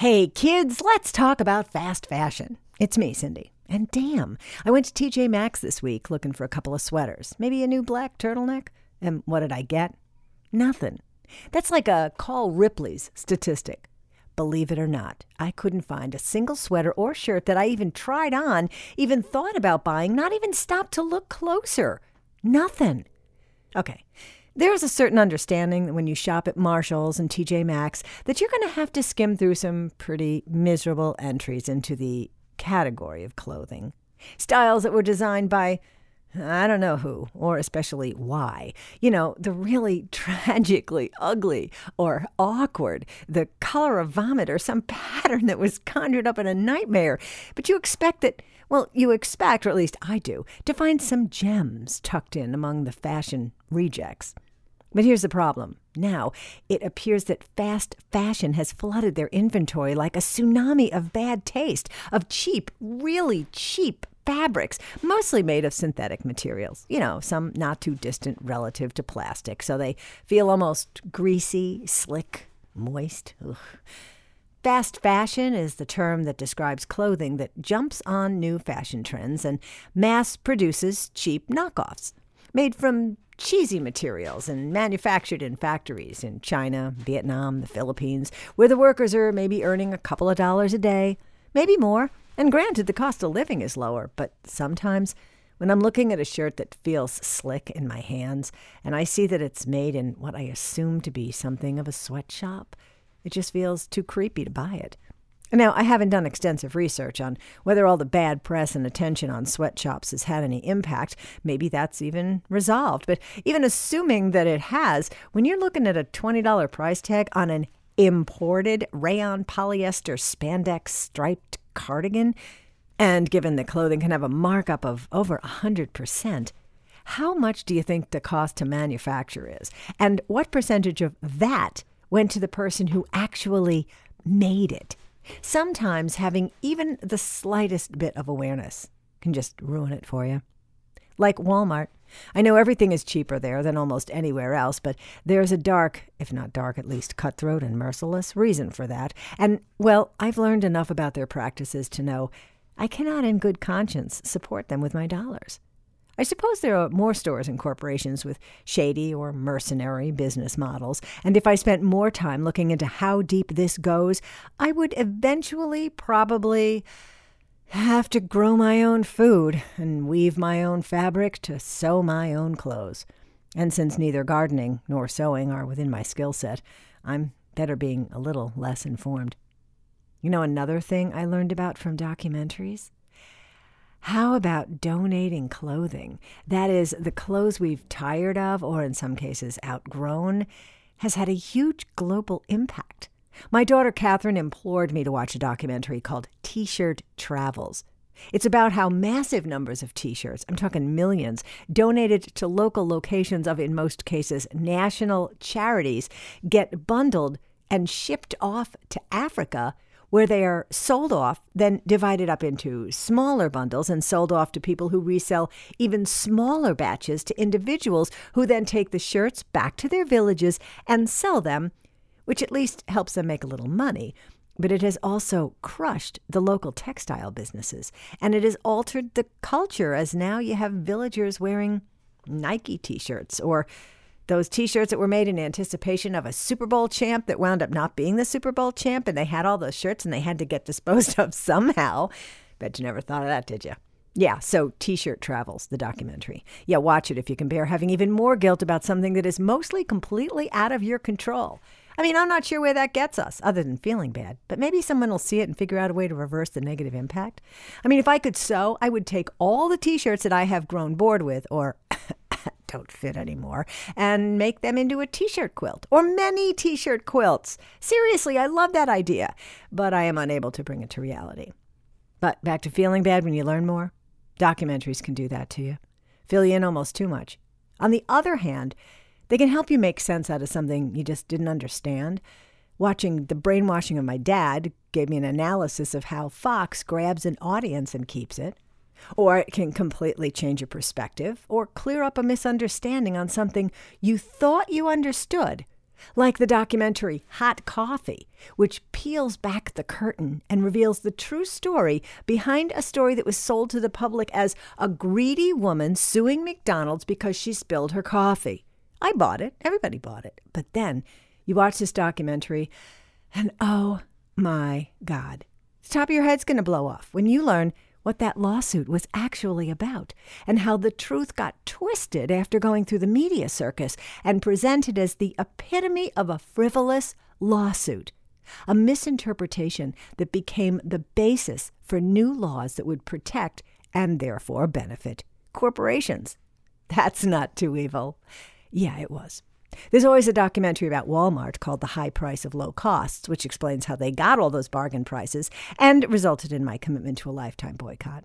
Hey, kids, let's talk about fast fashion. It's me, Cindy. And damn, I went to TJ Maxx this week looking for a couple of sweaters, maybe a new black turtleneck. And what did I get? Nothing. That's like a Call Ripley's statistic. Believe it or not, I couldn't find a single sweater or shirt that I even tried on, even thought about buying, not even stopped to look closer. Nothing. Okay, there's a certain understanding that when you shop at Marshalls and TJ Maxx that you're going to have to skim through some pretty miserable entries into the category of clothing. Styles that were designed by I don't know who, or especially why. You know, the really tragically ugly or awkward, the color of vomit, or some pattern that was conjured up in a nightmare. But you expect that, well, you expect, or at least I do, to find some gems tucked in among the fashion rejects. But here's the problem. Now, it appears that fast fashion has flooded their inventory like a tsunami of bad taste, of cheap, really cheap fabrics, mostly made of synthetic materials. You know, some not too distant relative to plastic, so they feel almost greasy, slick, moist. Ugh. Fast fashion is the term that describes clothing that jumps on new fashion trends and mass produces cheap knockoffs made from cheesy materials and manufactured in factories in China, Vietnam, the Philippines, where the workers are maybe earning a couple of dollars a day, maybe more. And granted, the cost of living is lower, but sometimes when I'm looking at a shirt that feels slick in my hands and I see that it's made in what I assume to be something of a sweatshop, it just feels too creepy to buy it. Now, I haven't done extensive research on whether all the bad press and attention on sweatshops has had any impact. Maybe that's even resolved. But even assuming that it has, when you're looking at a $20 price tag on an imported rayon polyester spandex striped cardigan, and given that clothing can have a markup of over 100%, how much do you think the cost to manufacture is? And what percentage of that went to the person who actually made it? Sometimes having even the slightest bit of awareness can just ruin it for you. Like Walmart. I know everything is cheaper there than almost anywhere else, but there's a dark, if not dark, at least cutthroat and merciless reason for that. And, well, I've learned enough about their practices to know I cannot, in good conscience, support them with my dollars. I suppose there are more stores and corporations with shady or mercenary business models, and if I spent more time looking into how deep this goes, I would eventually probably have to grow my own food and weave my own fabric to sew my own clothes. And since neither gardening nor sewing are within my skill set, I'm better being a little less informed. You know, another thing I learned about from documentaries? How about donating clothing? That is, the clothes we've tired of, or in some cases outgrown, has had a huge global impact. My daughter Catherine implored me to watch a documentary called T shirt Travels. It's about how massive numbers of t shirts, I'm talking millions, donated to local locations of, in most cases, national charities, get bundled and shipped off to Africa where they are sold off, then divided up into smaller bundles and sold off to people who resell even smaller batches to individuals who then take the shirts back to their villages and sell them, which at least helps them make a little money. But it has also crushed the local textile businesses, and it has altered the culture as now you have villagers wearing Nike t shirts or those t-shirts that were made in anticipation of a Super Bowl champ that wound up not being the Super Bowl champ and they had all those shirts and they had to get disposed of somehow. Bet you never thought of that, did you? Yeah, so T-shirt travels, the documentary. Yeah, watch it if you can bear having even more guilt about something that is mostly completely out of your control. I mean, I'm not sure where that gets us, other than feeling bad, but maybe someone will see it and figure out a way to reverse the negative impact. I mean, if I could sew, I would take all the t shirts that I have grown bored with, or don't fit anymore, and make them into a t shirt quilt or many t shirt quilts. Seriously, I love that idea, but I am unable to bring it to reality. But back to feeling bad when you learn more. Documentaries can do that to you, fill you in almost too much. On the other hand, they can help you make sense out of something you just didn't understand. Watching The Brainwashing of My Dad gave me an analysis of how Fox grabs an audience and keeps it. Or it can completely change your perspective or clear up a misunderstanding on something you thought you understood, like the documentary Hot Coffee, which peels back the curtain and reveals the true story behind a story that was sold to the public as a greedy woman suing McDonald's because she spilled her coffee. I bought it, everybody bought it. But then you watch this documentary, and oh my God, the top of your head's going to blow off when you learn what that lawsuit was actually about and how the truth got twisted after going through the media circus and presented as the epitome of a frivolous lawsuit. A misinterpretation that became the basis for new laws that would protect and therefore benefit corporations. That's not too evil. Yeah, it was. There's always a documentary about Walmart called The High Price of Low Costs, which explains how they got all those bargain prices and resulted in my commitment to a lifetime boycott.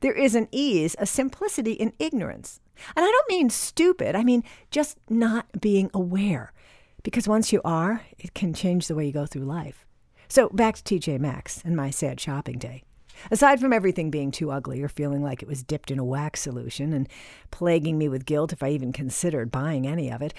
There is an ease, a simplicity in ignorance. And I don't mean stupid, I mean just not being aware. Because once you are, it can change the way you go through life. So back to TJ Maxx and my sad shopping day. Aside from everything being too ugly or feeling like it was dipped in a wax solution and plaguing me with guilt if I even considered buying any of it,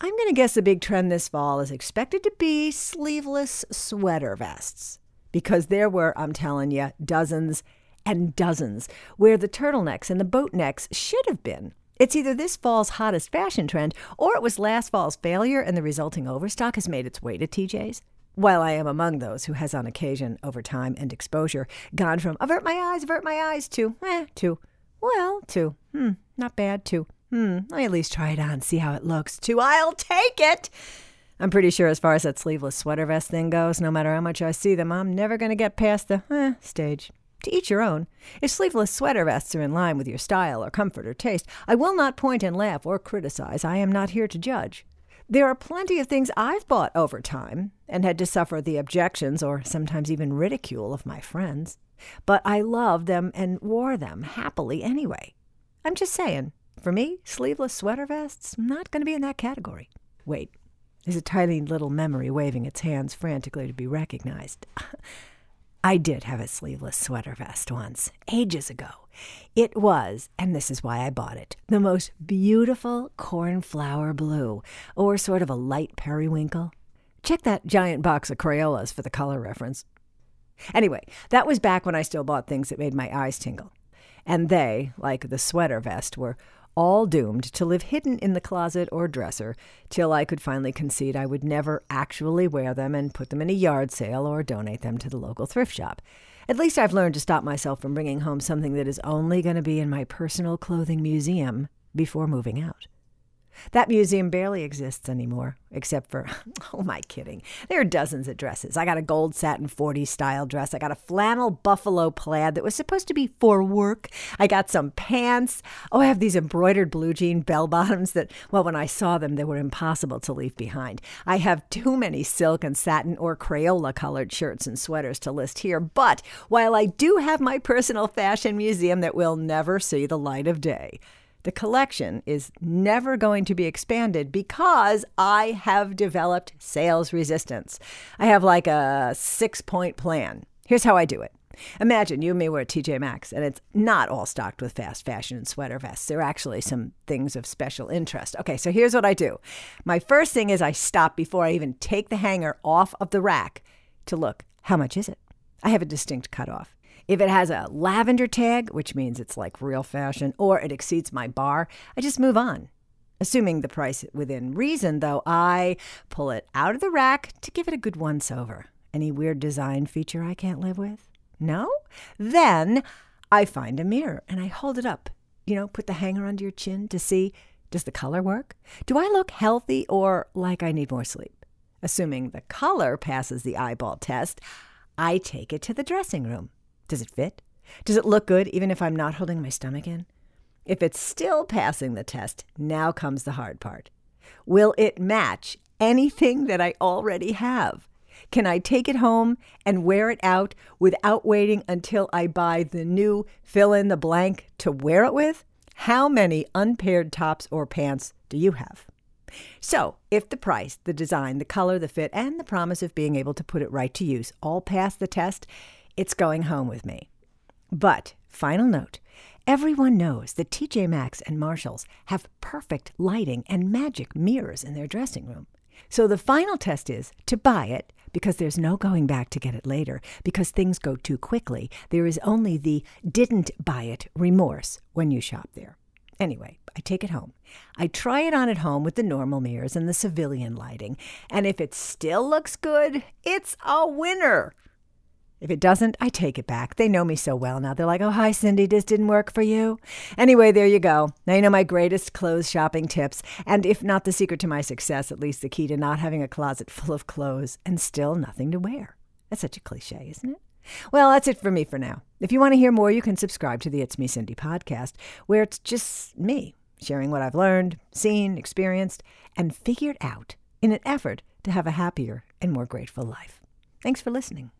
I'm going to guess the big trend this fall is expected to be sleeveless sweater vests. Because there were, I'm telling you, dozens and dozens where the turtlenecks and the boat necks should have been. It's either this fall's hottest fashion trend or it was last fall's failure and the resulting overstock has made its way to TJ's. While I am among those who has on occasion, over time and exposure, gone from avert my eyes, avert my eyes to, eh, to, well, to, hmm, not bad, to, Hmm, let me at least try it on, see how it looks, too. I'll take it. I'm pretty sure, as far as that sleeveless sweater vest thing goes, no matter how much I see them, I'm never going to get past the eh stage. To each your own. If sleeveless sweater vests are in line with your style or comfort or taste, I will not point and laugh or criticize. I am not here to judge. There are plenty of things I've bought over time and had to suffer the objections or sometimes even ridicule of my friends. But I loved them and wore them happily anyway. I'm just saying, for me, sleeveless sweater vests, not going to be in that category. Wait, there's a tiny little memory waving its hands frantically to be recognized. I did have a sleeveless sweater vest once, ages ago. It was, and this is why I bought it, the most beautiful cornflower blue, or sort of a light periwinkle. Check that giant box of Crayolas for the color reference. Anyway, that was back when I still bought things that made my eyes tingle. And they, like the sweater vest, were all doomed to live hidden in the closet or dresser till I could finally concede I would never actually wear them and put them in a yard sale or donate them to the local thrift shop. At least I've learned to stop myself from bringing home something that is only going to be in my personal clothing museum before moving out. That museum barely exists anymore, except for, oh, my kidding. There are dozens of dresses. I got a gold satin 40s style dress. I got a flannel buffalo plaid that was supposed to be for work. I got some pants. Oh, I have these embroidered blue jean bell bottoms that, well, when I saw them, they were impossible to leave behind. I have too many silk and satin or Crayola colored shirts and sweaters to list here. But while I do have my personal fashion museum that will never see the light of day, the collection is never going to be expanded because I have developed sales resistance. I have like a six point plan. Here's how I do it. Imagine you and me were at TJ Maxx, and it's not all stocked with fast fashion and sweater vests. There are actually some things of special interest. Okay, so here's what I do. My first thing is I stop before I even take the hanger off of the rack to look how much is it? I have a distinct cutoff. If it has a lavender tag, which means it's like real fashion, or it exceeds my bar, I just move on. Assuming the price within reason, though, I pull it out of the rack to give it a good once over. Any weird design feature I can't live with? No? Then I find a mirror and I hold it up. You know, put the hanger under your chin to see does the color work? Do I look healthy or like I need more sleep? Assuming the color passes the eyeball test, I take it to the dressing room. Does it fit? Does it look good even if I'm not holding my stomach in? If it's still passing the test, now comes the hard part. Will it match anything that I already have? Can I take it home and wear it out without waiting until I buy the new fill in the blank to wear it with? How many unpaired tops or pants do you have? So, if the price, the design, the color, the fit, and the promise of being able to put it right to use all pass the test, it's going home with me. But, final note everyone knows that TJ Maxx and Marshalls have perfect lighting and magic mirrors in their dressing room. So the final test is to buy it because there's no going back to get it later because things go too quickly. There is only the didn't buy it remorse when you shop there. Anyway, I take it home. I try it on at home with the normal mirrors and the civilian lighting, and if it still looks good, it's a winner. If it doesn't, I take it back. They know me so well now. They're like, oh, hi, Cindy, this didn't work for you. Anyway, there you go. Now you know my greatest clothes shopping tips. And if not the secret to my success, at least the key to not having a closet full of clothes and still nothing to wear. That's such a cliche, isn't it? Well, that's it for me for now. If you want to hear more, you can subscribe to the It's Me Cindy podcast, where it's just me sharing what I've learned, seen, experienced, and figured out in an effort to have a happier and more grateful life. Thanks for listening.